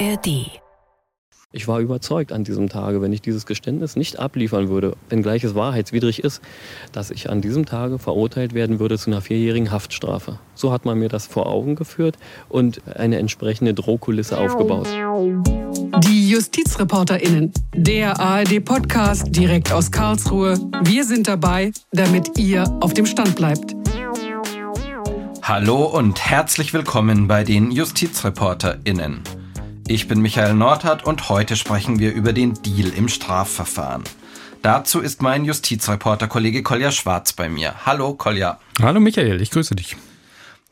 ARD. Ich war überzeugt an diesem Tage, wenn ich dieses Geständnis nicht abliefern würde, wenngleich es wahrheitswidrig ist, dass ich an diesem Tage verurteilt werden würde zu einer vierjährigen Haftstrafe. So hat man mir das vor Augen geführt und eine entsprechende Drohkulisse aufgebaut. Die JustizreporterInnen, der ARD-Podcast direkt aus Karlsruhe. Wir sind dabei, damit ihr auf dem Stand bleibt. Hallo und herzlich willkommen bei den JustizreporterInnen. Ich bin Michael Nordhardt und heute sprechen wir über den Deal im Strafverfahren. Dazu ist mein Justizreporter-Kollege Kolja Schwarz bei mir. Hallo Kolja. Hallo Michael, ich grüße dich.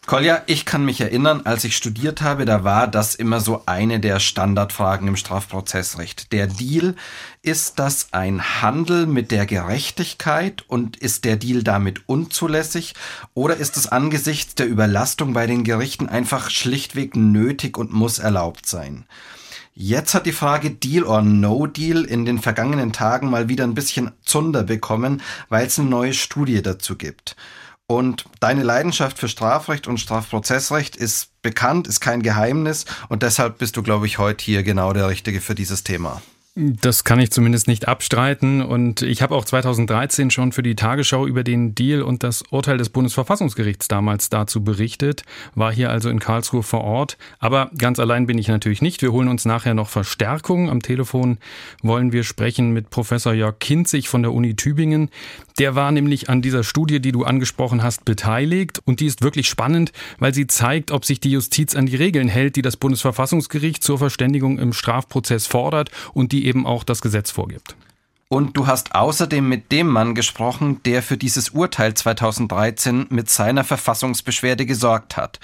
Kolja, ich kann mich erinnern, als ich studiert habe, da war das immer so eine der Standardfragen im Strafprozessrecht. Der Deal, ist das ein Handel mit der Gerechtigkeit und ist der Deal damit unzulässig oder ist es angesichts der Überlastung bei den Gerichten einfach schlichtweg nötig und muss erlaubt sein? Jetzt hat die Frage Deal or No Deal in den vergangenen Tagen mal wieder ein bisschen Zunder bekommen, weil es eine neue Studie dazu gibt. Und deine Leidenschaft für Strafrecht und Strafprozessrecht ist bekannt, ist kein Geheimnis und deshalb bist du, glaube ich, heute hier genau der Richtige für dieses Thema. Das kann ich zumindest nicht abstreiten. Und ich habe auch 2013 schon für die Tagesschau über den Deal und das Urteil des Bundesverfassungsgerichts damals dazu berichtet, war hier also in Karlsruhe vor Ort. Aber ganz allein bin ich natürlich nicht. Wir holen uns nachher noch Verstärkung. Am Telefon wollen wir sprechen mit Professor Jörg Kinzig von der Uni Tübingen. Der war nämlich an dieser Studie, die du angesprochen hast, beteiligt. Und die ist wirklich spannend, weil sie zeigt, ob sich die Justiz an die Regeln hält, die das Bundesverfassungsgericht zur Verständigung im Strafprozess fordert und die eben auch das Gesetz vorgibt. Und du hast außerdem mit dem Mann gesprochen, der für dieses Urteil 2013 mit seiner Verfassungsbeschwerde gesorgt hat.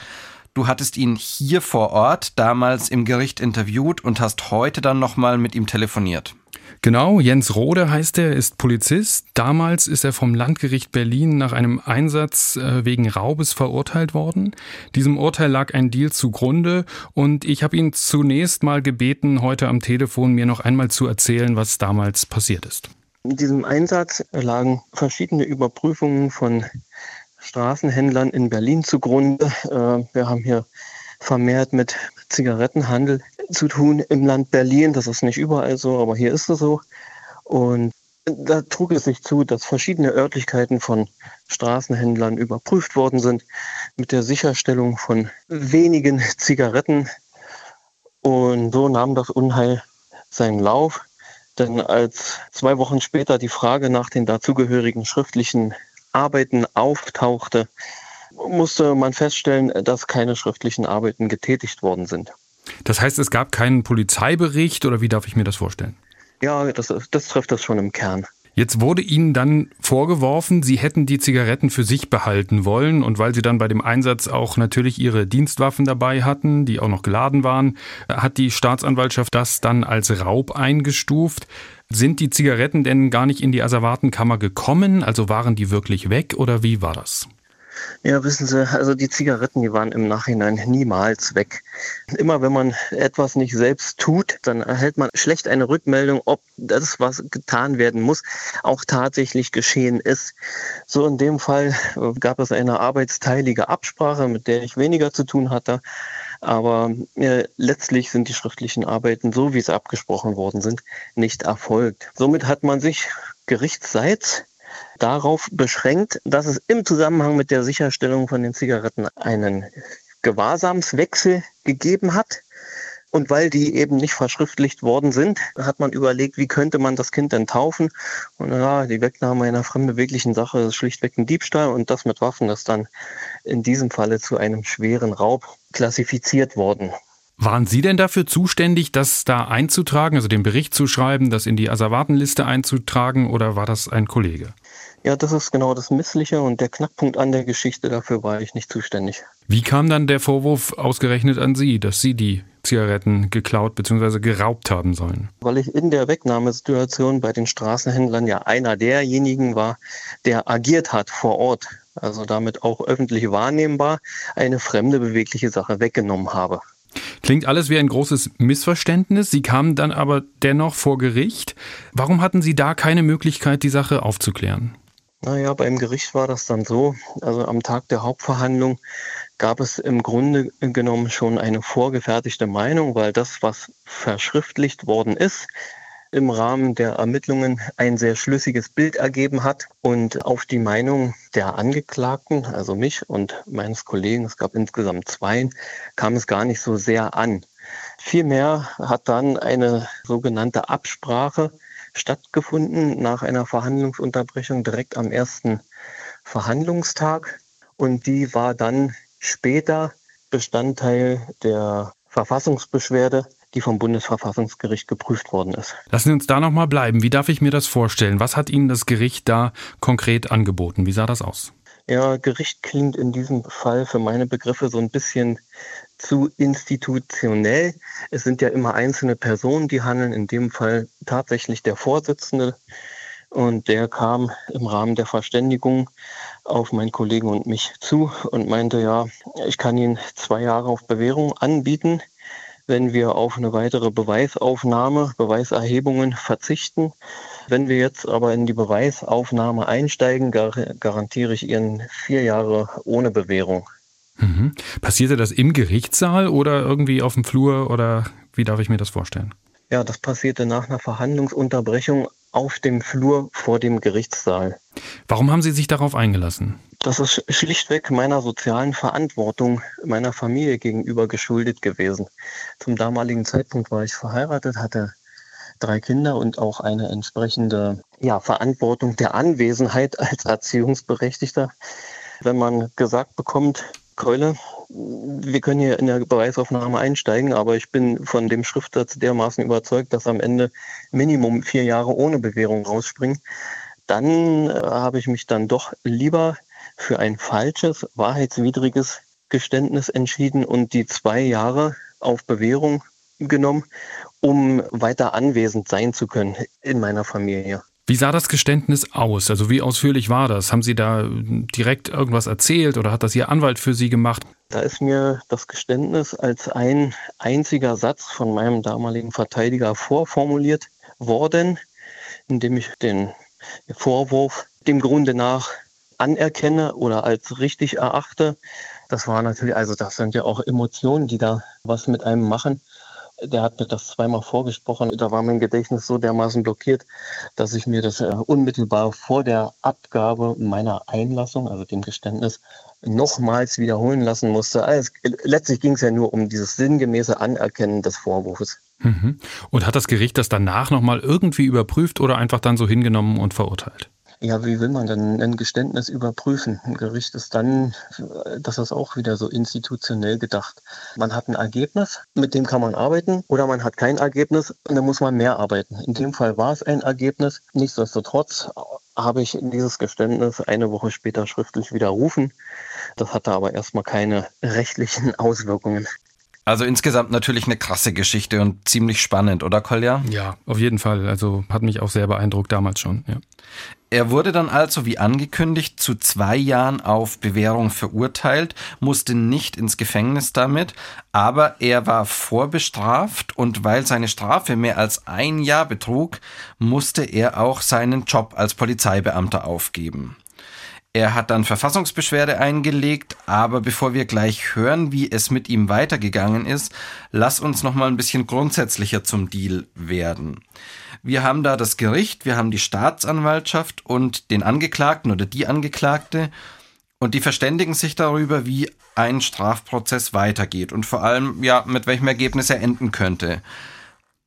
Du hattest ihn hier vor Ort damals im Gericht interviewt und hast heute dann nochmal mit ihm telefoniert. Genau, Jens Rode heißt er, ist Polizist. Damals ist er vom Landgericht Berlin nach einem Einsatz äh, wegen Raubes verurteilt worden. Diesem Urteil lag ein Deal zugrunde und ich habe ihn zunächst mal gebeten, heute am Telefon mir noch einmal zu erzählen, was damals passiert ist. In diesem Einsatz lagen verschiedene Überprüfungen von Straßenhändlern in Berlin zugrunde. Äh, wir haben hier vermehrt mit Zigarettenhandel zu tun im Land Berlin. Das ist nicht überall so, aber hier ist es so. Und da trug es sich zu, dass verschiedene Örtlichkeiten von Straßenhändlern überprüft worden sind mit der Sicherstellung von wenigen Zigaretten. Und so nahm das Unheil seinen Lauf. Denn als zwei Wochen später die Frage nach den dazugehörigen schriftlichen Arbeiten auftauchte, musste man feststellen, dass keine schriftlichen Arbeiten getätigt worden sind. Das heißt, es gab keinen Polizeibericht oder wie darf ich mir das vorstellen? Ja, das, das trifft das schon im Kern. Jetzt wurde Ihnen dann vorgeworfen, Sie hätten die Zigaretten für sich behalten wollen und weil Sie dann bei dem Einsatz auch natürlich Ihre Dienstwaffen dabei hatten, die auch noch geladen waren, hat die Staatsanwaltschaft das dann als Raub eingestuft. Sind die Zigaretten denn gar nicht in die Asservatenkammer gekommen? Also waren die wirklich weg oder wie war das? Ja, wissen Sie, also die Zigaretten, die waren im Nachhinein niemals weg. Immer wenn man etwas nicht selbst tut, dann erhält man schlecht eine Rückmeldung, ob das, was getan werden muss, auch tatsächlich geschehen ist. So in dem Fall gab es eine arbeitsteilige Absprache, mit der ich weniger zu tun hatte. Aber äh, letztlich sind die schriftlichen Arbeiten, so wie sie abgesprochen worden sind, nicht erfolgt. Somit hat man sich gerichtsseits darauf beschränkt, dass es im Zusammenhang mit der Sicherstellung von den Zigaretten einen Gewahrsamswechsel gegeben hat. Und weil die eben nicht verschriftlicht worden sind, hat man überlegt, wie könnte man das Kind denn taufen? Und ja, die Wegnahme einer fremdbeweglichen Sache ist schlichtweg ein Diebstahl und das mit Waffen ist dann in diesem Falle zu einem schweren Raub klassifiziert worden. Waren Sie denn dafür zuständig, das da einzutragen, also den Bericht zu schreiben, das in die Asservatenliste einzutragen oder war das ein Kollege? Ja, das ist genau das Missliche und der Knackpunkt an der Geschichte, dafür war ich nicht zuständig. Wie kam dann der Vorwurf ausgerechnet an Sie, dass Sie die Zigaretten geklaut bzw. geraubt haben sollen? Weil ich in der Wegnahmesituation bei den Straßenhändlern ja einer derjenigen war, der agiert hat vor Ort, also damit auch öffentlich wahrnehmbar eine fremde bewegliche Sache weggenommen habe. Klingt alles wie ein großes Missverständnis. Sie kamen dann aber dennoch vor Gericht. Warum hatten Sie da keine Möglichkeit, die Sache aufzuklären? Naja, beim Gericht war das dann so, also am Tag der Hauptverhandlung, gab es im Grunde genommen schon eine vorgefertigte Meinung, weil das, was verschriftlicht worden ist, im Rahmen der Ermittlungen ein sehr schlüssiges Bild ergeben hat und auf die Meinung der Angeklagten, also mich und meines Kollegen, es gab insgesamt zwei, kam es gar nicht so sehr an. Vielmehr hat dann eine sogenannte Absprache stattgefunden nach einer Verhandlungsunterbrechung direkt am ersten Verhandlungstag und die war dann später Bestandteil der Verfassungsbeschwerde, die vom Bundesverfassungsgericht geprüft worden ist. Lassen Sie uns da nochmal bleiben. Wie darf ich mir das vorstellen? Was hat Ihnen das Gericht da konkret angeboten? Wie sah das aus? Ja, Gericht klingt in diesem Fall für meine Begriffe so ein bisschen zu institutionell. Es sind ja immer einzelne Personen, die handeln. In dem Fall tatsächlich der Vorsitzende. Und der kam im Rahmen der Verständigung auf meinen Kollegen und mich zu und meinte, ja, ich kann Ihnen zwei Jahre auf Bewährung anbieten, wenn wir auf eine weitere Beweisaufnahme, Beweiserhebungen verzichten. Wenn wir jetzt aber in die Beweisaufnahme einsteigen, gar garantiere ich Ihnen vier Jahre ohne Bewährung. Mhm. Passierte das im Gerichtssaal oder irgendwie auf dem Flur oder wie darf ich mir das vorstellen? Ja, das passierte nach einer Verhandlungsunterbrechung auf dem Flur vor dem Gerichtssaal. Warum haben Sie sich darauf eingelassen? Das ist schlichtweg meiner sozialen Verantwortung meiner Familie gegenüber geschuldet gewesen. Zum damaligen Zeitpunkt war ich verheiratet, hatte drei Kinder und auch eine entsprechende ja, Verantwortung der Anwesenheit als Erziehungsberechtigter. Wenn man gesagt bekommt, Keule, wir können hier in der Beweisaufnahme einsteigen, aber ich bin von dem Schriftsatz dermaßen überzeugt, dass am Ende Minimum vier Jahre ohne Bewährung rausspringen. Dann äh, habe ich mich dann doch lieber für ein falsches, wahrheitswidriges Geständnis entschieden und die zwei Jahre auf Bewährung genommen, um weiter anwesend sein zu können in meiner Familie. Wie sah das Geständnis aus? Also wie ausführlich war das? Haben Sie da direkt irgendwas erzählt oder hat das Ihr Anwalt für Sie gemacht? Da ist mir das Geständnis als ein einziger Satz von meinem damaligen Verteidiger vorformuliert worden, indem ich den Vorwurf dem Grunde nach anerkenne oder als richtig erachte. Das war natürlich, also das sind ja auch Emotionen, die da was mit einem machen. Der hat mir das zweimal vorgesprochen. Da war mein Gedächtnis so dermaßen blockiert, dass ich mir das äh, unmittelbar vor der Abgabe meiner Einlassung, also dem Geständnis, nochmals wiederholen lassen musste. Also, letztlich ging es ja nur um dieses sinngemäße Anerkennen des Vorwurfs. Mhm. Und hat das Gericht das danach nochmal irgendwie überprüft oder einfach dann so hingenommen und verurteilt? Ja, wie will man denn ein Geständnis überprüfen? Ein Gericht ist dann, das ist auch wieder so institutionell gedacht. Man hat ein Ergebnis, mit dem kann man arbeiten, oder man hat kein Ergebnis und dann muss man mehr arbeiten. In dem Fall war es ein Ergebnis. Nichtsdestotrotz habe ich dieses Geständnis eine Woche später schriftlich widerrufen. Das hatte aber erstmal keine rechtlichen Auswirkungen. Also insgesamt natürlich eine krasse Geschichte und ziemlich spannend, oder Kolja? Ja, auf jeden Fall. Also hat mich auch sehr beeindruckt damals schon. Ja. Er wurde dann also, wie angekündigt, zu zwei Jahren auf Bewährung verurteilt, musste nicht ins Gefängnis damit, aber er war vorbestraft und weil seine Strafe mehr als ein Jahr betrug, musste er auch seinen Job als Polizeibeamter aufgeben. Er hat dann Verfassungsbeschwerde eingelegt, aber bevor wir gleich hören, wie es mit ihm weitergegangen ist, lass uns noch mal ein bisschen grundsätzlicher zum Deal werden. Wir haben da das Gericht, wir haben die Staatsanwaltschaft und den Angeklagten oder die Angeklagte und die verständigen sich darüber, wie ein Strafprozess weitergeht und vor allem ja, mit welchem Ergebnis er enden könnte.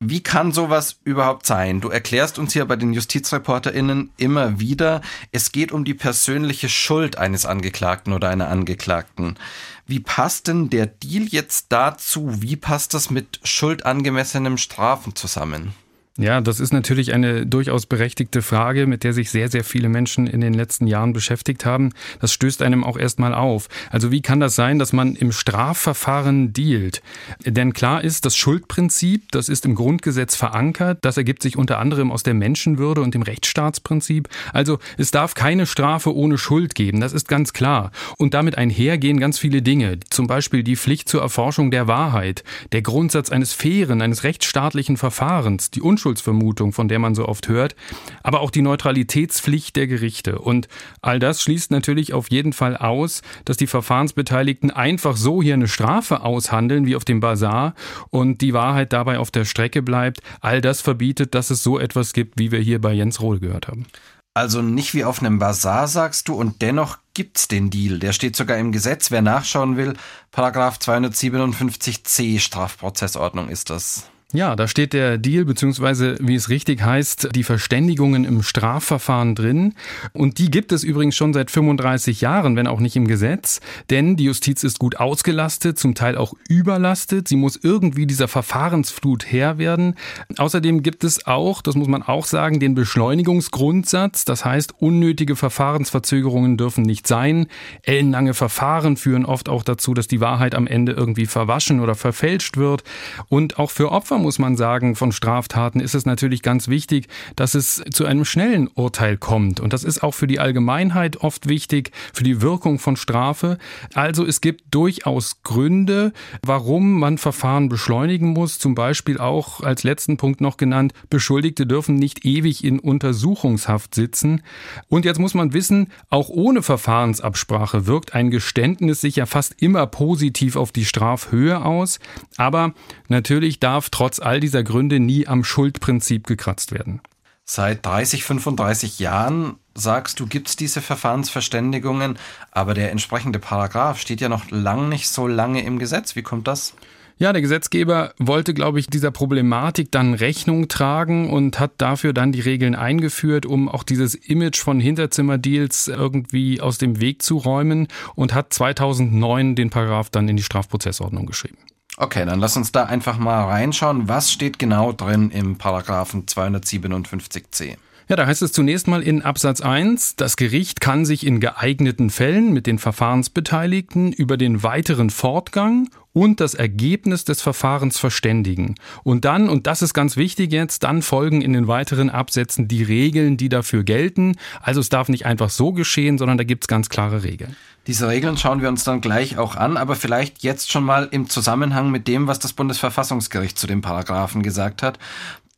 Wie kann sowas überhaupt sein? Du erklärst uns hier bei den JustizreporterInnen immer wieder, es geht um die persönliche Schuld eines Angeklagten oder einer Angeklagten. Wie passt denn der Deal jetzt dazu? Wie passt das mit schuldangemessenem Strafen zusammen? Ja, das ist natürlich eine durchaus berechtigte Frage, mit der sich sehr, sehr viele Menschen in den letzten Jahren beschäftigt haben. Das stößt einem auch erstmal auf. Also wie kann das sein, dass man im Strafverfahren dealt? Denn klar ist, das Schuldprinzip, das ist im Grundgesetz verankert. Das ergibt sich unter anderem aus der Menschenwürde und dem Rechtsstaatsprinzip. Also es darf keine Strafe ohne Schuld geben. Das ist ganz klar. Und damit einhergehen ganz viele Dinge. Zum Beispiel die Pflicht zur Erforschung der Wahrheit, der Grundsatz eines fairen, eines rechtsstaatlichen Verfahrens, die Unschuldsvermutung, von der man so oft hört, aber auch die Neutralitätspflicht der Gerichte. Und all das schließt natürlich auf jeden Fall aus, dass die Verfahrensbeteiligten einfach so hier eine Strafe aushandeln wie auf dem Bazar und die Wahrheit dabei auf der Strecke bleibt. All das verbietet, dass es so etwas gibt, wie wir hier bei Jens Rohl gehört haben. Also nicht wie auf einem Bazar, sagst du, und dennoch gibt's den Deal. Der steht sogar im Gesetz. Wer nachschauen will, Paragraph 257c Strafprozessordnung ist das. Ja, da steht der Deal, beziehungsweise wie es richtig heißt, die Verständigungen im Strafverfahren drin. Und die gibt es übrigens schon seit 35 Jahren, wenn auch nicht im Gesetz. Denn die Justiz ist gut ausgelastet, zum Teil auch überlastet. Sie muss irgendwie dieser Verfahrensflut Herr werden. Außerdem gibt es auch, das muss man auch sagen, den Beschleunigungsgrundsatz. Das heißt, unnötige Verfahrensverzögerungen dürfen nicht sein. Ellenlange Verfahren führen oft auch dazu, dass die Wahrheit am Ende irgendwie verwaschen oder verfälscht wird. Und auch für Opfer muss man sagen, von Straftaten ist es natürlich ganz wichtig, dass es zu einem schnellen Urteil kommt. Und das ist auch für die Allgemeinheit oft wichtig, für die Wirkung von Strafe. Also es gibt durchaus Gründe, warum man Verfahren beschleunigen muss. Zum Beispiel auch als letzten Punkt noch genannt, Beschuldigte dürfen nicht ewig in Untersuchungshaft sitzen. Und jetzt muss man wissen, auch ohne Verfahrensabsprache wirkt ein Geständnis sich ja fast immer positiv auf die Strafhöhe aus. Aber natürlich darf trotzdem trotz all dieser Gründe nie am Schuldprinzip gekratzt werden. Seit 30, 35 Jahren, sagst du, gibt es diese Verfahrensverständigungen, aber der entsprechende Paragraph steht ja noch lang nicht so lange im Gesetz. Wie kommt das? Ja, der Gesetzgeber wollte, glaube ich, dieser Problematik dann Rechnung tragen und hat dafür dann die Regeln eingeführt, um auch dieses Image von Hinterzimmerdeals irgendwie aus dem Weg zu räumen und hat 2009 den Paragraph dann in die Strafprozessordnung geschrieben. Okay, dann lass uns da einfach mal reinschauen. Was steht genau drin im Paragraphen 257c? Ja, da heißt es zunächst mal in Absatz 1, das Gericht kann sich in geeigneten Fällen mit den Verfahrensbeteiligten über den weiteren Fortgang und das Ergebnis des Verfahrens verständigen. Und dann, und das ist ganz wichtig jetzt, dann folgen in den weiteren Absätzen die Regeln, die dafür gelten. Also es darf nicht einfach so geschehen, sondern da gibt es ganz klare Regeln. Diese Regeln schauen wir uns dann gleich auch an, aber vielleicht jetzt schon mal im Zusammenhang mit dem, was das Bundesverfassungsgericht zu dem Paragraphen gesagt hat.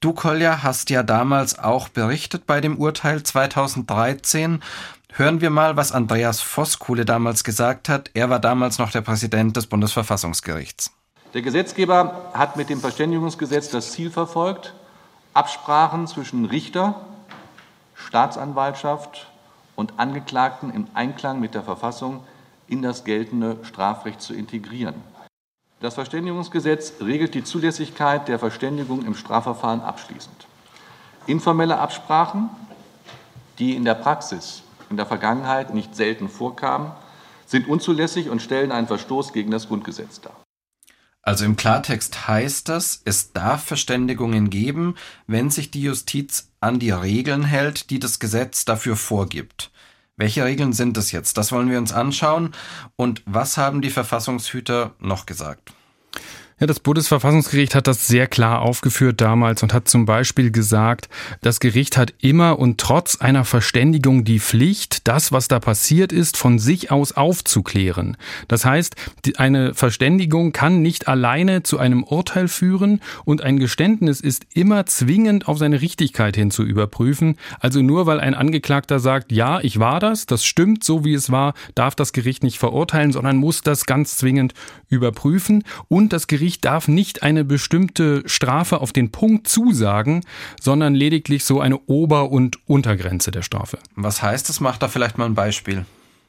Du, Kolja, hast ja damals auch berichtet bei dem Urteil 2013. Hören wir mal, was Andreas Voskuhle damals gesagt hat. Er war damals noch der Präsident des Bundesverfassungsgerichts. Der Gesetzgeber hat mit dem Verständigungsgesetz das Ziel verfolgt, Absprachen zwischen Richter, Staatsanwaltschaft und Angeklagten im Einklang mit der Verfassung in das geltende Strafrecht zu integrieren. Das Verständigungsgesetz regelt die Zulässigkeit der Verständigung im Strafverfahren abschließend. Informelle Absprachen, die in der Praxis in der Vergangenheit nicht selten vorkamen, sind unzulässig und stellen einen Verstoß gegen das Grundgesetz dar. Also im Klartext heißt das, es darf Verständigungen geben, wenn sich die Justiz an die Regeln hält, die das Gesetz dafür vorgibt. Welche Regeln sind es jetzt? Das wollen wir uns anschauen. Und was haben die Verfassungshüter noch gesagt? Ja, das Bundesverfassungsgericht hat das sehr klar aufgeführt damals und hat zum Beispiel gesagt, das Gericht hat immer und trotz einer Verständigung die Pflicht, das, was da passiert ist, von sich aus aufzuklären. Das heißt, eine Verständigung kann nicht alleine zu einem Urteil führen und ein Geständnis ist immer zwingend auf seine Richtigkeit hin zu überprüfen. Also nur weil ein Angeklagter sagt, ja, ich war das, das stimmt so wie es war, darf das Gericht nicht verurteilen, sondern muss das ganz zwingend überprüfen und das Gericht Gericht darf nicht eine bestimmte Strafe auf den Punkt zusagen, sondern lediglich so eine Ober- und Untergrenze der Strafe. Was heißt das? Macht da vielleicht mal ein Beispiel.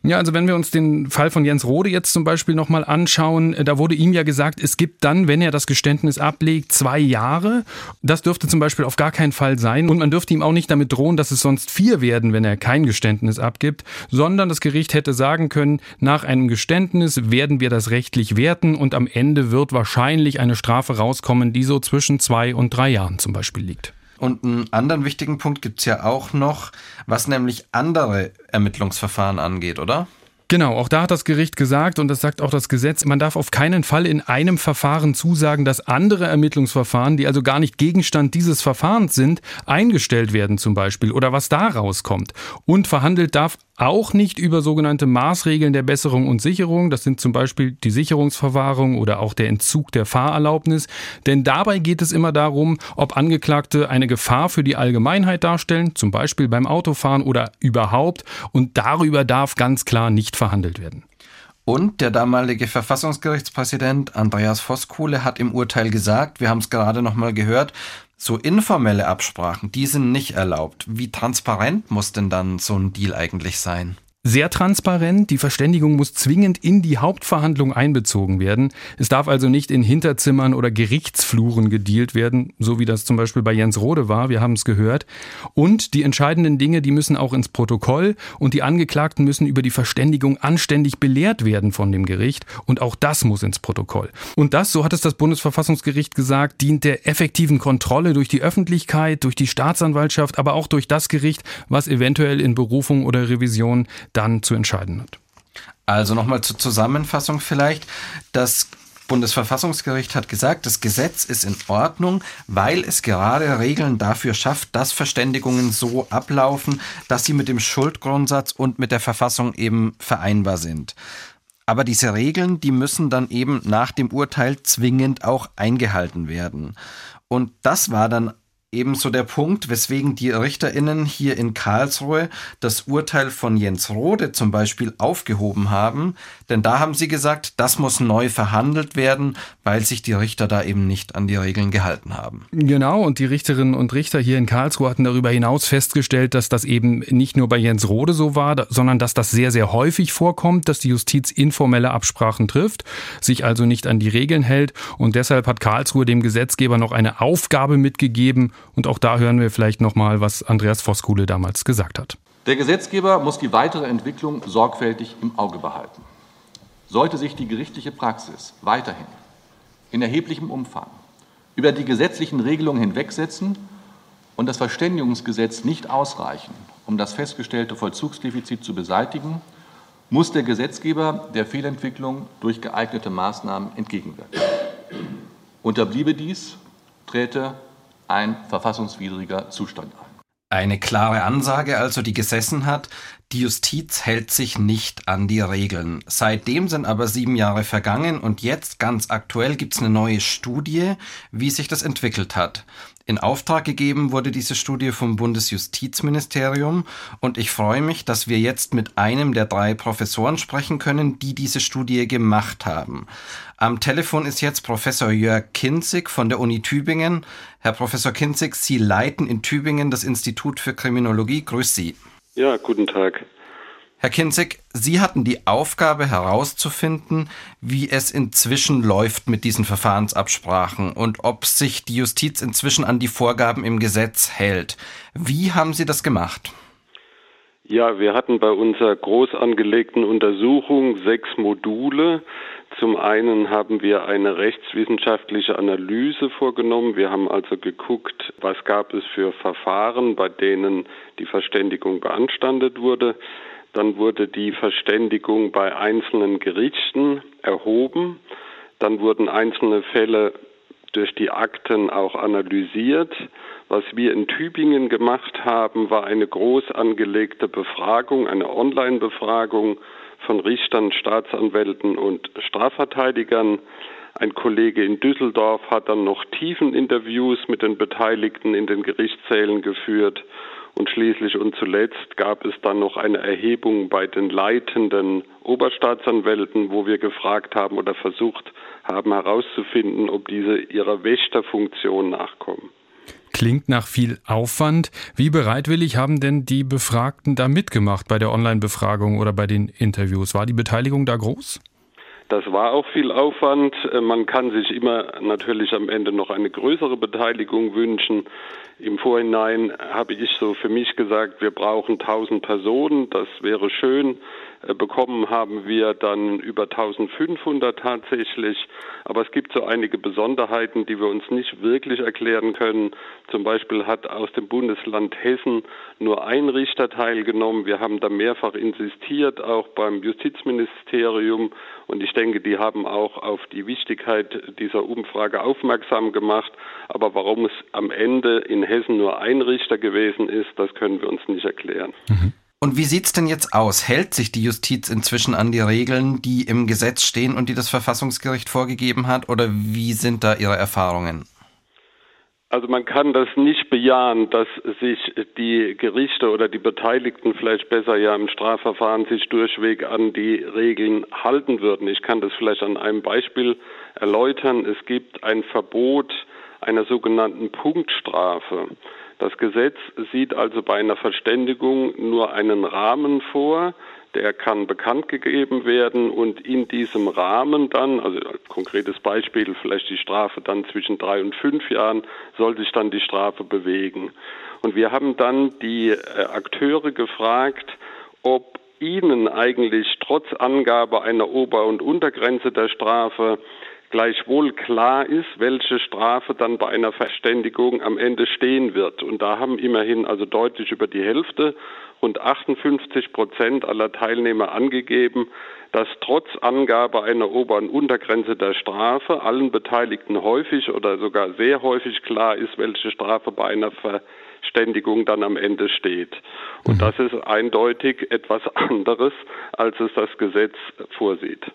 Ja, also wenn wir uns den Fall von Jens Rode jetzt zum Beispiel nochmal anschauen, äh, da wurde ihm ja gesagt, es gibt dann, wenn er das Geständnis ablegt, zwei Jahre. Das dürfte zum Beispiel auf gar keinen Fall sein. Und man dürfte ihm auch nicht damit drohen, dass es sonst vier werden, wenn er kein Geständnis abgibt, sondern das Gericht hätte sagen können, nach einem Geständnis werden wir das rechtlich werten und am Ende wird wahrscheinlich eine Strafe rauskommen, die so zwischen zwei und drei Jahren zum Beispiel liegt. Und einen anderen wichtigen Punkt gibt's ja auch noch, was nämlich andere Ermittlungsverfahren angeht, oder? Genau, auch da hat das Gericht gesagt, und das sagt auch das Gesetz, man darf auf keinen Fall in einem Verfahren zusagen, dass andere Ermittlungsverfahren, die also gar nicht Gegenstand dieses Verfahrens sind, eingestellt werden zum Beispiel oder was da rauskommt. Und verhandelt darf auch nicht über sogenannte Maßregeln der Besserung und Sicherung. Das sind zum Beispiel die Sicherungsverwahrung oder auch der Entzug der Fahrerlaubnis. Denn dabei geht es immer darum, ob Angeklagte eine Gefahr für die Allgemeinheit darstellen, zum Beispiel beim Autofahren oder überhaupt. Und darüber darf ganz klar nicht verhandelt werden. Und der damalige Verfassungsgerichtspräsident Andreas Voskuhle hat im Urteil gesagt, wir haben es gerade nochmal gehört, so informelle Absprachen, die sind nicht erlaubt. Wie transparent muss denn dann so ein Deal eigentlich sein? Sehr transparent. Die Verständigung muss zwingend in die Hauptverhandlung einbezogen werden. Es darf also nicht in Hinterzimmern oder Gerichtsfluren gedealt werden, so wie das zum Beispiel bei Jens Rode war. Wir haben es gehört. Und die entscheidenden Dinge, die müssen auch ins Protokoll und die Angeklagten müssen über die Verständigung anständig belehrt werden von dem Gericht. Und auch das muss ins Protokoll. Und das, so hat es das Bundesverfassungsgericht gesagt, dient der effektiven Kontrolle durch die Öffentlichkeit, durch die Staatsanwaltschaft, aber auch durch das Gericht, was eventuell in Berufung oder Revision dann zu entscheiden hat. Also nochmal zur Zusammenfassung vielleicht. Das Bundesverfassungsgericht hat gesagt, das Gesetz ist in Ordnung, weil es gerade Regeln dafür schafft, dass Verständigungen so ablaufen, dass sie mit dem Schuldgrundsatz und mit der Verfassung eben vereinbar sind. Aber diese Regeln, die müssen dann eben nach dem Urteil zwingend auch eingehalten werden. Und das war dann ebenso der Punkt, weswegen die RichterInnen hier in Karlsruhe das Urteil von Jens Rode zum Beispiel aufgehoben haben. Denn da haben sie gesagt, das muss neu verhandelt werden, weil sich die Richter da eben nicht an die Regeln gehalten haben. Genau, und die Richterinnen und Richter hier in Karlsruhe hatten darüber hinaus festgestellt, dass das eben nicht nur bei Jens Rode so war, sondern dass das sehr, sehr häufig vorkommt, dass die Justiz informelle Absprachen trifft, sich also nicht an die Regeln hält. Und deshalb hat Karlsruhe dem Gesetzgeber noch eine Aufgabe mitgegeben, und auch da hören wir vielleicht nochmal, was Andreas Voskuhle damals gesagt hat. Der Gesetzgeber muss die weitere Entwicklung sorgfältig im Auge behalten. Sollte sich die gerichtliche Praxis weiterhin in erheblichem Umfang über die gesetzlichen Regelungen hinwegsetzen und das Verständigungsgesetz nicht ausreichen, um das festgestellte Vollzugsdefizit zu beseitigen, muss der Gesetzgeber der Fehlentwicklung durch geeignete Maßnahmen entgegenwirken. Unterbliebe dies, träte ein verfassungswidriger Zustand ein. Eine klare Ansage also, die gesessen hat, die Justiz hält sich nicht an die Regeln. Seitdem sind aber sieben Jahre vergangen und jetzt ganz aktuell gibt es eine neue Studie, wie sich das entwickelt hat. In Auftrag gegeben wurde diese Studie vom Bundesjustizministerium und ich freue mich, dass wir jetzt mit einem der drei Professoren sprechen können, die diese Studie gemacht haben. Am Telefon ist jetzt Professor Jörg Kinzig von der Uni Tübingen. Herr Professor Kinzig, Sie leiten in Tübingen das Institut für Kriminologie. Grüß Sie. Ja, guten Tag. Herr Kinzig, Sie hatten die Aufgabe herauszufinden, wie es inzwischen läuft mit diesen Verfahrensabsprachen und ob sich die Justiz inzwischen an die Vorgaben im Gesetz hält. Wie haben Sie das gemacht? Ja, wir hatten bei unserer groß angelegten Untersuchung sechs Module. Zum einen haben wir eine rechtswissenschaftliche Analyse vorgenommen. Wir haben also geguckt, was gab es für Verfahren, bei denen die Verständigung beanstandet wurde. Dann wurde die Verständigung bei einzelnen Gerichten erhoben. Dann wurden einzelne Fälle durch die Akten auch analysiert. Was wir in Tübingen gemacht haben, war eine groß angelegte Befragung, eine Online-Befragung von Richtern, Staatsanwälten und Strafverteidigern. Ein Kollege in Düsseldorf hat dann noch Tiefeninterviews mit den Beteiligten in den Gerichtssälen geführt und schließlich und zuletzt gab es dann noch eine Erhebung bei den leitenden Oberstaatsanwälten, wo wir gefragt haben oder versucht haben herauszufinden, ob diese ihrer Wächterfunktion nachkommen. Klingt nach viel Aufwand. Wie bereitwillig haben denn die Befragten da mitgemacht bei der Online-Befragung oder bei den Interviews? War die Beteiligung da groß? Das war auch viel Aufwand. Äh, man kann sich immer natürlich am Ende noch eine größere Beteiligung wünschen. Im Vorhinein habe ich so für mich gesagt, wir brauchen 1000 Personen. Das wäre schön. Äh, bekommen haben wir dann über 1500 tatsächlich. Aber es gibt so einige Besonderheiten, die wir uns nicht wirklich erklären können. Zum Beispiel hat aus dem Bundesland Hessen nur ein Richter teilgenommen. Wir haben da mehrfach insistiert, auch beim Justizministerium. Und ich denke, die haben auch auf die Wichtigkeit dieser Umfrage aufmerksam gemacht. Aber warum es am Ende in Hessen nur ein Richter gewesen ist, das können wir uns nicht erklären. Mhm. Und wie sieht's denn jetzt aus? Hält sich die Justiz inzwischen an die Regeln, die im Gesetz stehen und die das Verfassungsgericht vorgegeben hat? Oder wie sind da Ihre Erfahrungen? Also man kann das nicht bejahen, dass sich die Gerichte oder die Beteiligten vielleicht besser ja im Strafverfahren sich durchweg an die Regeln halten würden. Ich kann das vielleicht an einem Beispiel erläutern. Es gibt ein Verbot einer sogenannten Punktstrafe. Das Gesetz sieht also bei einer Verständigung nur einen Rahmen vor, der kann bekannt gegeben werden und in diesem Rahmen dann, also konkretes Beispiel, vielleicht die Strafe dann zwischen drei und fünf Jahren, soll sich dann die Strafe bewegen. Und wir haben dann die äh, Akteure gefragt, ob ihnen eigentlich trotz Angabe einer Ober- und Untergrenze der Strafe gleichwohl klar ist, welche Strafe dann bei einer Verständigung am Ende stehen wird. Und da haben immerhin also deutlich über die Hälfte, rund 58 Prozent aller Teilnehmer angegeben, dass trotz Angabe einer Ober- und Untergrenze der Strafe allen Beteiligten häufig oder sogar sehr häufig klar ist, welche Strafe bei einer Verständigung dann am Ende steht. Und mhm. das ist eindeutig etwas anderes, als es das Gesetz vorsieht.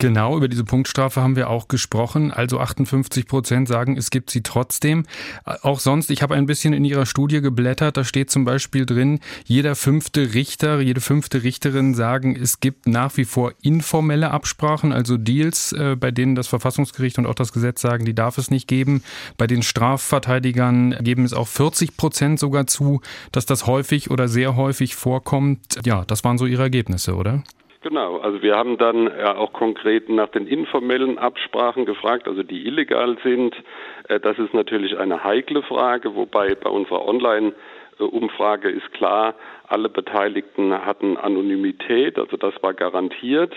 Genau, über diese Punktstrafe haben wir auch gesprochen. Also 58 Prozent sagen, es gibt sie trotzdem. Auch sonst, ich habe ein bisschen in Ihrer Studie geblättert, da steht zum Beispiel drin, jeder fünfte Richter, jede fünfte Richterin sagen, es gibt nach wie vor informelle Absprachen, also Deals, äh, bei denen das Verfassungsgericht und auch das Gesetz sagen, die darf es nicht geben. Bei den Strafverteidigern geben es auch 40 Prozent sogar zu, dass das häufig oder sehr häufig vorkommt. Ja, das waren so Ihre Ergebnisse, oder? Genau, also wir haben dann ja auch konkret nach den informellen Absprachen gefragt, also die illegal sind. Äh, das ist natürlich eine heikle Frage, wobei bei unserer Online-Umfrage ist klar, alle Beteiligten hatten Anonymität, also das war garantiert.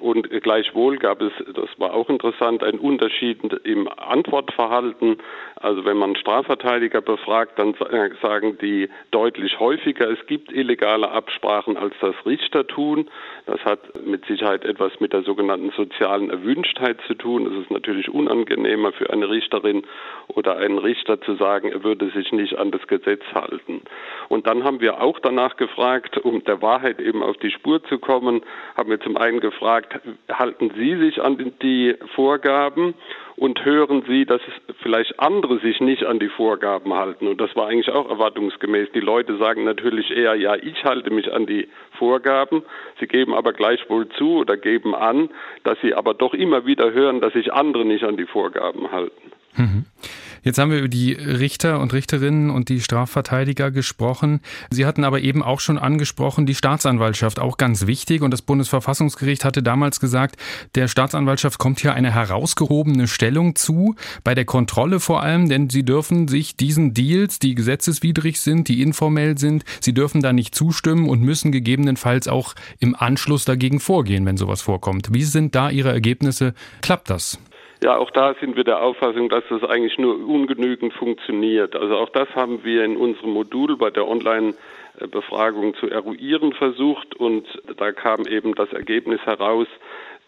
Und gleichwohl gab es, das war auch interessant, einen Unterschied im Antwortverhalten. Also wenn man Strafverteidiger befragt, dann sagen die deutlich häufiger, es gibt illegale Absprachen, als das Richter tun. Das hat mit Sicherheit etwas mit der sogenannten sozialen Erwünschtheit zu tun. Es ist natürlich unangenehmer für eine Richterin oder einen Richter zu sagen, er würde sich nicht an das Gesetz halten. Und dann haben wir auch danach gefragt, um der Wahrheit eben auf die Spur zu kommen, haben wir zum einen gefragt, halten Sie sich an die Vorgaben und hören Sie, dass vielleicht andere sich nicht an die Vorgaben halten. Und das war eigentlich auch erwartungsgemäß. Die Leute sagen natürlich eher, ja, ich halte mich an die Vorgaben. Sie geben aber gleichwohl zu oder geben an, dass sie aber doch immer wieder hören, dass sich andere nicht an die Vorgaben halten. Mhm. Jetzt haben wir über die Richter und Richterinnen und die Strafverteidiger gesprochen. Sie hatten aber eben auch schon angesprochen, die Staatsanwaltschaft, auch ganz wichtig. Und das Bundesverfassungsgericht hatte damals gesagt, der Staatsanwaltschaft kommt hier eine herausgehobene Stellung zu, bei der Kontrolle vor allem, denn sie dürfen sich diesen Deals, die gesetzeswidrig sind, die informell sind, sie dürfen da nicht zustimmen und müssen gegebenenfalls auch im Anschluss dagegen vorgehen, wenn sowas vorkommt. Wie sind da Ihre Ergebnisse? Klappt das? Ja, auch da sind wir der Auffassung, dass das eigentlich nur ungenügend funktioniert. Also auch das haben wir in unserem Modul bei der Online-Befragung zu eruieren versucht und da kam eben das Ergebnis heraus,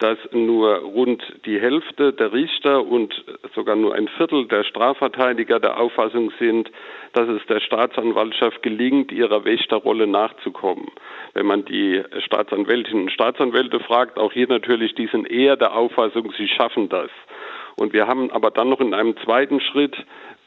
dass nur rund die Hälfte der Richter und sogar nur ein Viertel der Strafverteidiger der Auffassung sind, dass es der Staatsanwaltschaft gelingt, ihrer Wächterrolle nachzukommen. Wenn man die Staatsanwältinnen und Staatsanwälte fragt, auch hier natürlich, die sind eher der Auffassung, sie schaffen das. Und wir haben aber dann noch in einem zweiten Schritt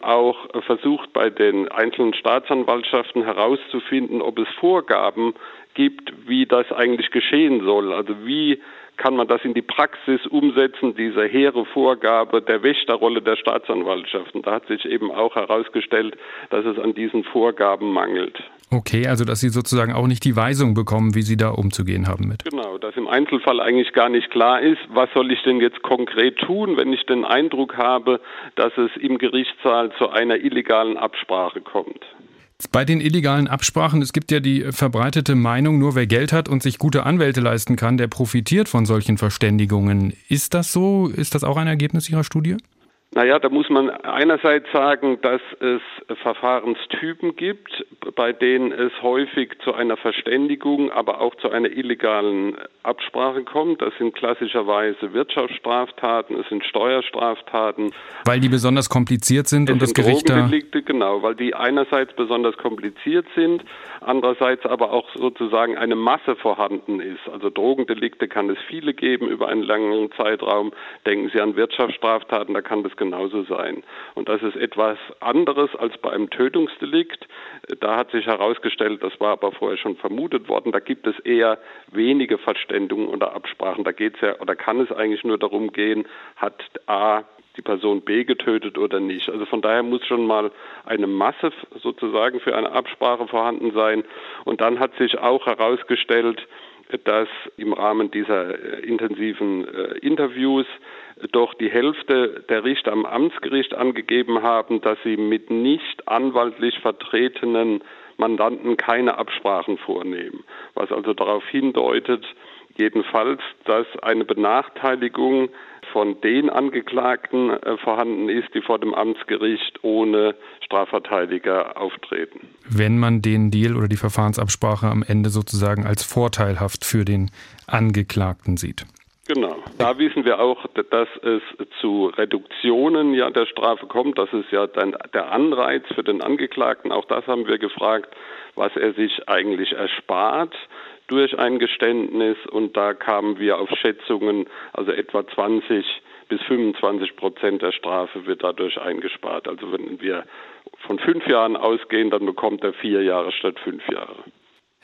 auch versucht, bei den einzelnen Staatsanwaltschaften herauszufinden, ob es Vorgaben gibt, wie das eigentlich geschehen soll. Also wie kann man das in die Praxis umsetzen, diese hehre Vorgabe der Wächterrolle der Staatsanwaltschaften. Da hat sich eben auch herausgestellt, dass es an diesen Vorgaben mangelt. Okay, also dass Sie sozusagen auch nicht die Weisung bekommen, wie Sie da umzugehen haben mit. Genau, dass im Einzelfall eigentlich gar nicht klar ist, was soll ich denn jetzt konkret tun, wenn ich den Eindruck habe, dass es im Gerichtssaal zu einer illegalen Absprache kommt. Bei den illegalen Absprachen, es gibt ja die verbreitete Meinung, nur wer Geld hat und sich gute Anwälte leisten kann, der profitiert von solchen Verständigungen. Ist das so? Ist das auch ein Ergebnis Ihrer Studie? Naja, da muss man einerseits sagen, dass es Verfahrenstypen gibt, bei denen es häufig zu einer Verständigung, aber auch zu einer illegalen Absprache kommt. Das sind klassischerweise Wirtschaftsstraftaten, es sind Steuerstraftaten. Weil die besonders kompliziert sind und das Gericht da... Genau, weil die einerseits besonders kompliziert sind, andererseits aber auch sozusagen eine Masse vorhanden ist. Also Drogendelikte kann es viele geben über einen langen Zeitraum. Denken Sie an Wirtschaftsstraftaten, da kann das genauso sein. Und das ist etwas anderes als bei einem Tötungsdelikt. Da hat sich herausgestellt, das war aber vorher schon vermutet worden, da gibt es eher wenige Verständigungen oder Absprachen. Da geht es ja oder kann es eigentlich nur darum gehen, hat A die Person B getötet oder nicht. Also von daher muss schon mal eine Masse sozusagen für eine Absprache vorhanden sein. Und dann hat sich auch herausgestellt, dass im Rahmen dieser äh, intensiven äh, Interviews doch die Hälfte der Richter am Amtsgericht angegeben haben, dass sie mit nicht anwaltlich vertretenen Mandanten keine Absprachen vornehmen, was also darauf hindeutet, jedenfalls, dass eine Benachteiligung von den Angeklagten äh, vorhanden ist, die vor dem Amtsgericht ohne Strafverteidiger auftreten. Wenn man den Deal oder die Verfahrensabsprache am Ende sozusagen als vorteilhaft für den Angeklagten sieht. Genau. Da wissen wir auch, dass es zu Reduktionen ja der Strafe kommt. Das ist ja dann der Anreiz für den Angeklagten. Auch das haben wir gefragt, was er sich eigentlich erspart durch ein Geständnis. Und da kamen wir auf Schätzungen, also etwa 20 bis 25 Prozent der Strafe wird dadurch eingespart. Also wenn wir von fünf Jahren ausgehen, dann bekommt er vier Jahre statt fünf Jahre.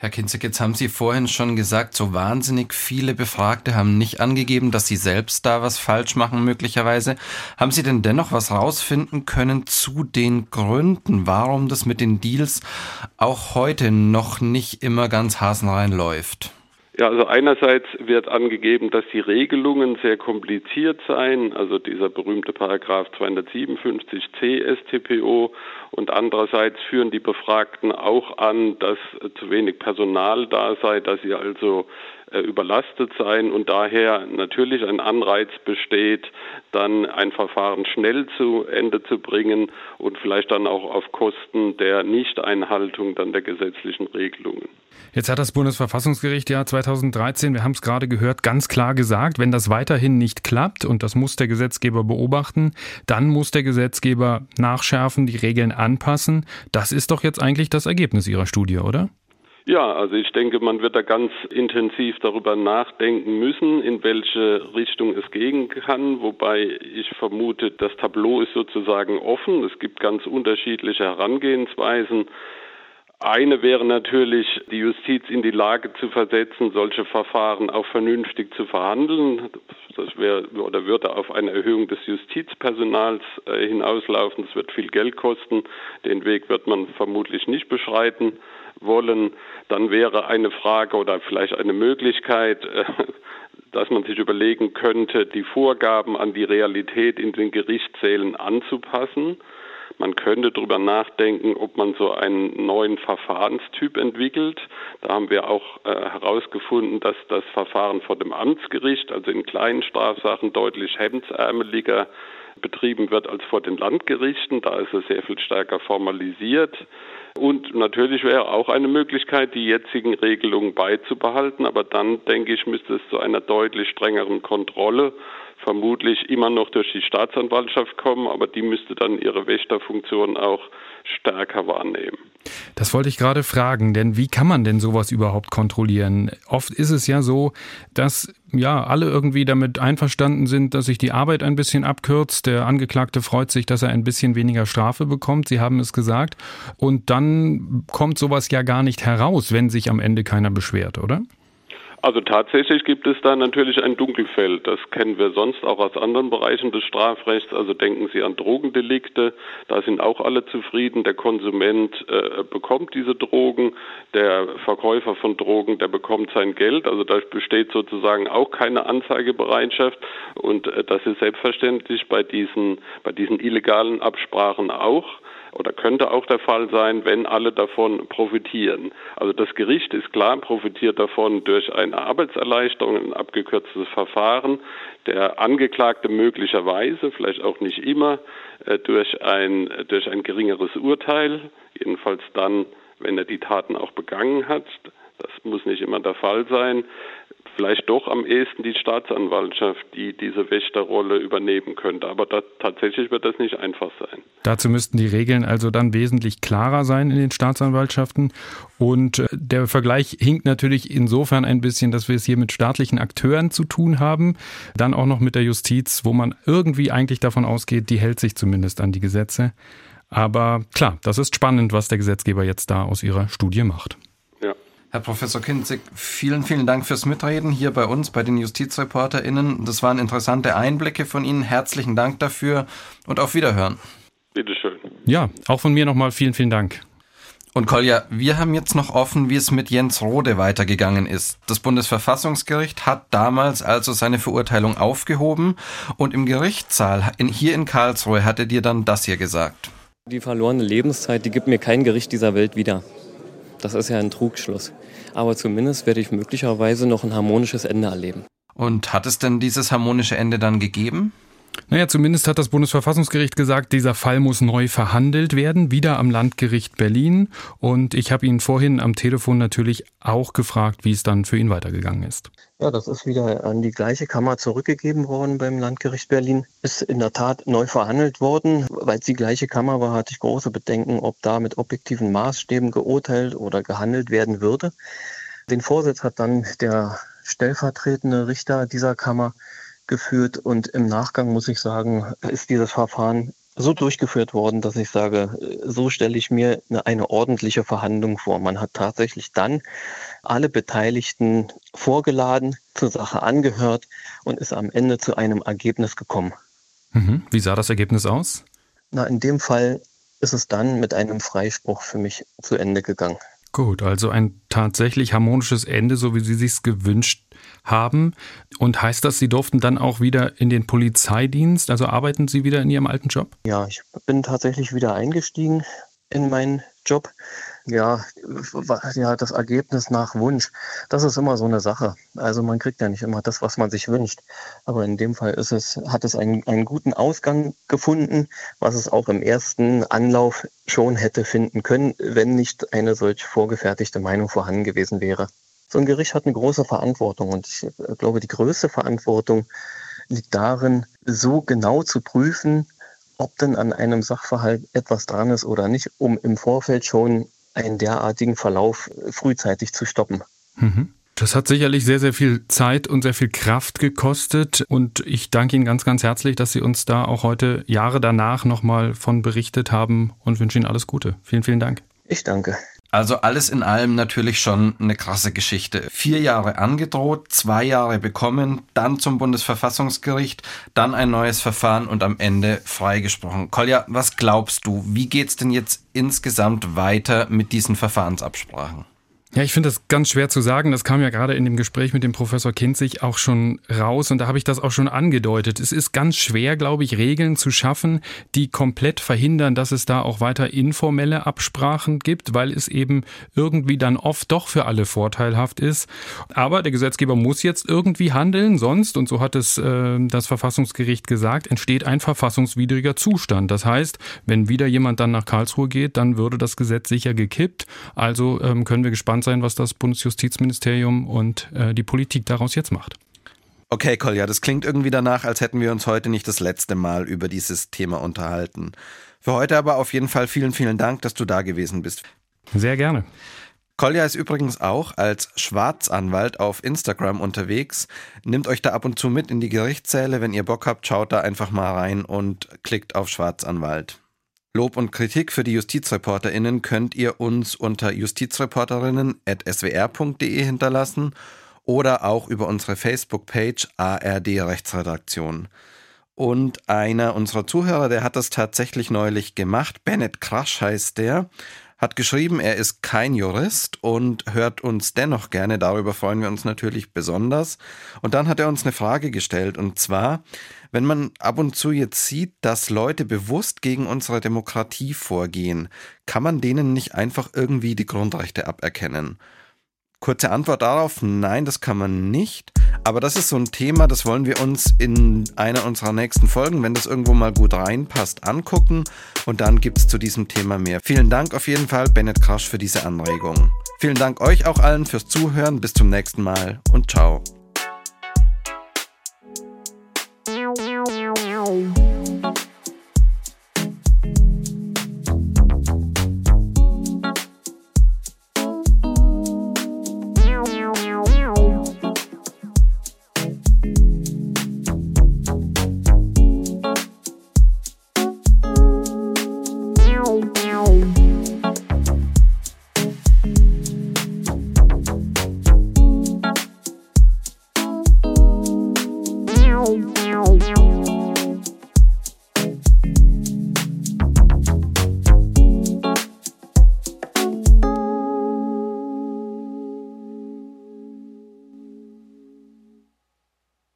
Herr Kinzig, jetzt haben Sie vorhin schon gesagt, so wahnsinnig viele Befragte haben nicht angegeben, dass sie selbst da was falsch machen, möglicherweise. Haben Sie denn dennoch was rausfinden können zu den Gründen, warum das mit den Deals auch heute noch nicht immer ganz hasenrein läuft? Ja, also einerseits wird angegeben, dass die Regelungen sehr kompliziert seien, also dieser berühmte Paragraph 257c StPO und andererseits führen die Befragten auch an, dass zu wenig Personal da sei, dass sie also überlastet seien und daher natürlich ein Anreiz besteht, dann ein Verfahren schnell zu Ende zu bringen und vielleicht dann auch auf Kosten der Nichteinhaltung dann der gesetzlichen Regelungen. Jetzt hat das Bundesverfassungsgericht ja 2013, wir haben es gerade gehört, ganz klar gesagt, wenn das weiterhin nicht klappt, und das muss der Gesetzgeber beobachten, dann muss der Gesetzgeber nachschärfen, die Regeln anpassen. Das ist doch jetzt eigentlich das Ergebnis Ihrer Studie, oder? Ja, also ich denke, man wird da ganz intensiv darüber nachdenken müssen, in welche Richtung es gehen kann, wobei ich vermute, das Tableau ist sozusagen offen. Es gibt ganz unterschiedliche Herangehensweisen. Eine wäre natürlich, die Justiz in die Lage zu versetzen, solche Verfahren auch vernünftig zu verhandeln. Das wäre oder würde auf eine Erhöhung des Justizpersonals äh, hinauslaufen. Das wird viel Geld kosten. Den Weg wird man vermutlich nicht beschreiten wollen. Dann wäre eine Frage oder vielleicht eine Möglichkeit, äh, dass man sich überlegen könnte, die Vorgaben an die Realität in den Gerichtssälen anzupassen. Man könnte darüber nachdenken, ob man so einen neuen Verfahrenstyp entwickelt. Da haben wir auch äh, herausgefunden, dass das Verfahren vor dem Amtsgericht, also in kleinen Strafsachen, deutlich hemdsärmeliger betrieben wird als vor den Landgerichten. Da ist es sehr viel stärker formalisiert. Und natürlich wäre auch eine Möglichkeit, die jetzigen Regelungen beizubehalten, aber dann, denke ich, müsste es zu einer deutlich strengeren Kontrolle vermutlich immer noch durch die Staatsanwaltschaft kommen, aber die müsste dann ihre Wächterfunktion auch stärker wahrnehmen. Das wollte ich gerade fragen, denn wie kann man denn sowas überhaupt kontrollieren? Oft ist es ja so, dass ja alle irgendwie damit einverstanden sind, dass sich die Arbeit ein bisschen abkürzt. Der Angeklagte freut sich, dass er ein bisschen weniger Strafe bekommt. Sie haben es gesagt. Und dann kommt sowas ja gar nicht heraus, wenn sich am Ende keiner beschwert, oder? Also tatsächlich gibt es da natürlich ein Dunkelfeld. Das kennen wir sonst auch aus anderen Bereichen des Strafrechts. Also denken Sie an Drogendelikte. Da sind auch alle zufrieden. Der Konsument äh, bekommt diese Drogen. Der Verkäufer von Drogen, der bekommt sein Geld. Also da besteht sozusagen auch keine Anzeigebereitschaft. Und äh, das ist selbstverständlich bei diesen, bei diesen illegalen Absprachen auch oder könnte auch der Fall sein, wenn alle davon profitieren. Also das Gericht ist klar, profitiert davon durch eine Arbeitserleichterung, ein abgekürztes Verfahren. Der Angeklagte möglicherweise, vielleicht auch nicht immer, äh, durch ein, durch ein geringeres Urteil, jedenfalls dann, wenn er die Taten auch begangen hat. Das muss nicht immer der Fall sein vielleicht doch am ehesten die Staatsanwaltschaft, die diese Wächterrolle übernehmen könnte. Aber da, tatsächlich wird das nicht einfach sein. Dazu müssten die Regeln also dann wesentlich klarer sein in den Staatsanwaltschaften. Und äh, der Vergleich hinkt natürlich insofern ein bisschen, dass wir es hier mit staatlichen Akteuren zu tun haben. Dann auch noch mit der Justiz, wo man irgendwie eigentlich davon ausgeht, die hält sich zumindest an die Gesetze. Aber klar, das ist spannend, was der Gesetzgeber jetzt da aus ihrer Studie macht. Herr Professor Kinzig, vielen, vielen Dank fürs Mitreden hier bei uns, bei den JustizreporterInnen. Das waren interessante Einblicke von Ihnen. Herzlichen Dank dafür und auf Wiederhören. Bitteschön. Ja, auch von mir nochmal vielen, vielen Dank. Und Kolja, wir haben jetzt noch offen, wie es mit Jens Rode weitergegangen ist. Das Bundesverfassungsgericht hat damals also seine Verurteilung aufgehoben und im Gerichtssaal in, hier in Karlsruhe hat er dir dann das hier gesagt. Die verlorene Lebenszeit, die gibt mir kein Gericht dieser Welt wieder. Das ist ja ein Trugschluss. Aber zumindest werde ich möglicherweise noch ein harmonisches Ende erleben. Und hat es denn dieses harmonische Ende dann gegeben? Naja, zumindest hat das Bundesverfassungsgericht gesagt, dieser Fall muss neu verhandelt werden, wieder am Landgericht Berlin. Und ich habe ihn vorhin am Telefon natürlich auch gefragt, wie es dann für ihn weitergegangen ist. Ja, das ist wieder an die gleiche Kammer zurückgegeben worden beim Landgericht Berlin. Ist in der Tat neu verhandelt worden. Weil es die gleiche Kammer war, hatte ich große Bedenken, ob da mit objektiven Maßstäben geurteilt oder gehandelt werden würde. Den Vorsitz hat dann der stellvertretende Richter dieser Kammer geführt und im Nachgang muss ich sagen, ist dieses Verfahren so durchgeführt worden, dass ich sage, so stelle ich mir eine, eine, ordentliche Verhandlung vor. Man hat tatsächlich dann alle Beteiligten vorgeladen, zur Sache angehört und ist am Ende zu einem Ergebnis gekommen. Mhm. Wie sah das Ergebnis aus? Na, in dem Fall ist es dann mit einem Freispruch für mich zu Ende gegangen. Gut, also ein tatsächlich harmonisches Ende, so wie Sie sich gewünscht haben. Und heißt das, Sie durften dann auch wieder in den Polizeidienst? Also arbeiten Sie wieder in Ihrem alten Job? Ja, ich bin tatsächlich wieder eingestiegen in meinen Job ja, ja, das Ergebnis nach Wunsch, das ist immer so eine Sache. Also man kriegt ja nicht immer das, was man sich wünscht. Aber in dem Fall ist es, hat es einen, einen guten Ausgang gefunden, was es auch im ersten Anlauf schon hätte finden können, wenn nicht eine solch vorgefertigte Meinung vorhanden gewesen wäre. So ein Gericht hat eine große Verantwortung und ich glaube, die größte Verantwortung liegt darin, so genau zu prüfen, ob denn an einem Sachverhalt etwas dran ist oder nicht, um im Vorfeld schon einen derartigen Verlauf frühzeitig zu stoppen. Mhm. Das hat sicherlich sehr, sehr viel Zeit und sehr viel Kraft gekostet. Und ich danke Ihnen ganz, ganz herzlich, dass Sie uns da auch heute Jahre danach nochmal von berichtet haben und wünsche Ihnen alles Gute. Vielen, vielen Dank. Ich danke. Also alles in allem natürlich schon eine krasse Geschichte. Vier Jahre angedroht, zwei Jahre bekommen, dann zum Bundesverfassungsgericht, dann ein neues Verfahren und am Ende freigesprochen. Kolja, was glaubst du, wie geht's denn jetzt insgesamt weiter mit diesen Verfahrensabsprachen? Ja, ich finde das ganz schwer zu sagen. Das kam ja gerade in dem Gespräch mit dem Professor Kinzig auch schon raus und da habe ich das auch schon angedeutet. Es ist ganz schwer, glaube ich, Regeln zu schaffen, die komplett verhindern, dass es da auch weiter informelle Absprachen gibt, weil es eben irgendwie dann oft doch für alle vorteilhaft ist. Aber der Gesetzgeber muss jetzt irgendwie handeln, sonst, und so hat es äh, das Verfassungsgericht gesagt, entsteht ein verfassungswidriger Zustand. Das heißt, wenn wieder jemand dann nach Karlsruhe geht, dann würde das Gesetz sicher gekippt. Also ähm, können wir gespannt gespannt sein, was das Bundesjustizministerium und äh, die Politik daraus jetzt macht. Okay, Kolja, das klingt irgendwie danach, als hätten wir uns heute nicht das letzte Mal über dieses Thema unterhalten. Für heute aber auf jeden Fall vielen, vielen Dank, dass du da gewesen bist. Sehr gerne. Kolja ist übrigens auch als Schwarzanwalt auf Instagram unterwegs. Nimmt euch da ab und zu mit in die Gerichtssäle. Wenn ihr Bock habt, schaut da einfach mal rein und klickt auf Schwarzanwalt. Lob und Kritik für die JustizreporterInnen könnt ihr uns unter justizreporterinnen.swr.de hinterlassen oder auch über unsere Facebook-Page ARD Rechtsredaktion. Und einer unserer Zuhörer, der hat das tatsächlich neulich gemacht, Bennett Crash heißt der, hat geschrieben, er ist kein Jurist und hört uns dennoch gerne. Darüber freuen wir uns natürlich besonders. Und dann hat er uns eine Frage gestellt und zwar, wenn man ab und zu jetzt sieht, dass Leute bewusst gegen unsere Demokratie vorgehen, kann man denen nicht einfach irgendwie die Grundrechte aberkennen? Kurze Antwort darauf, nein, das kann man nicht. Aber das ist so ein Thema, das wollen wir uns in einer unserer nächsten Folgen, wenn das irgendwo mal gut reinpasst, angucken. Und dann gibt es zu diesem Thema mehr. Vielen Dank auf jeden Fall, Bennett Krasch, für diese Anregung. Vielen Dank euch auch allen fürs Zuhören. Bis zum nächsten Mal und ciao. Bye.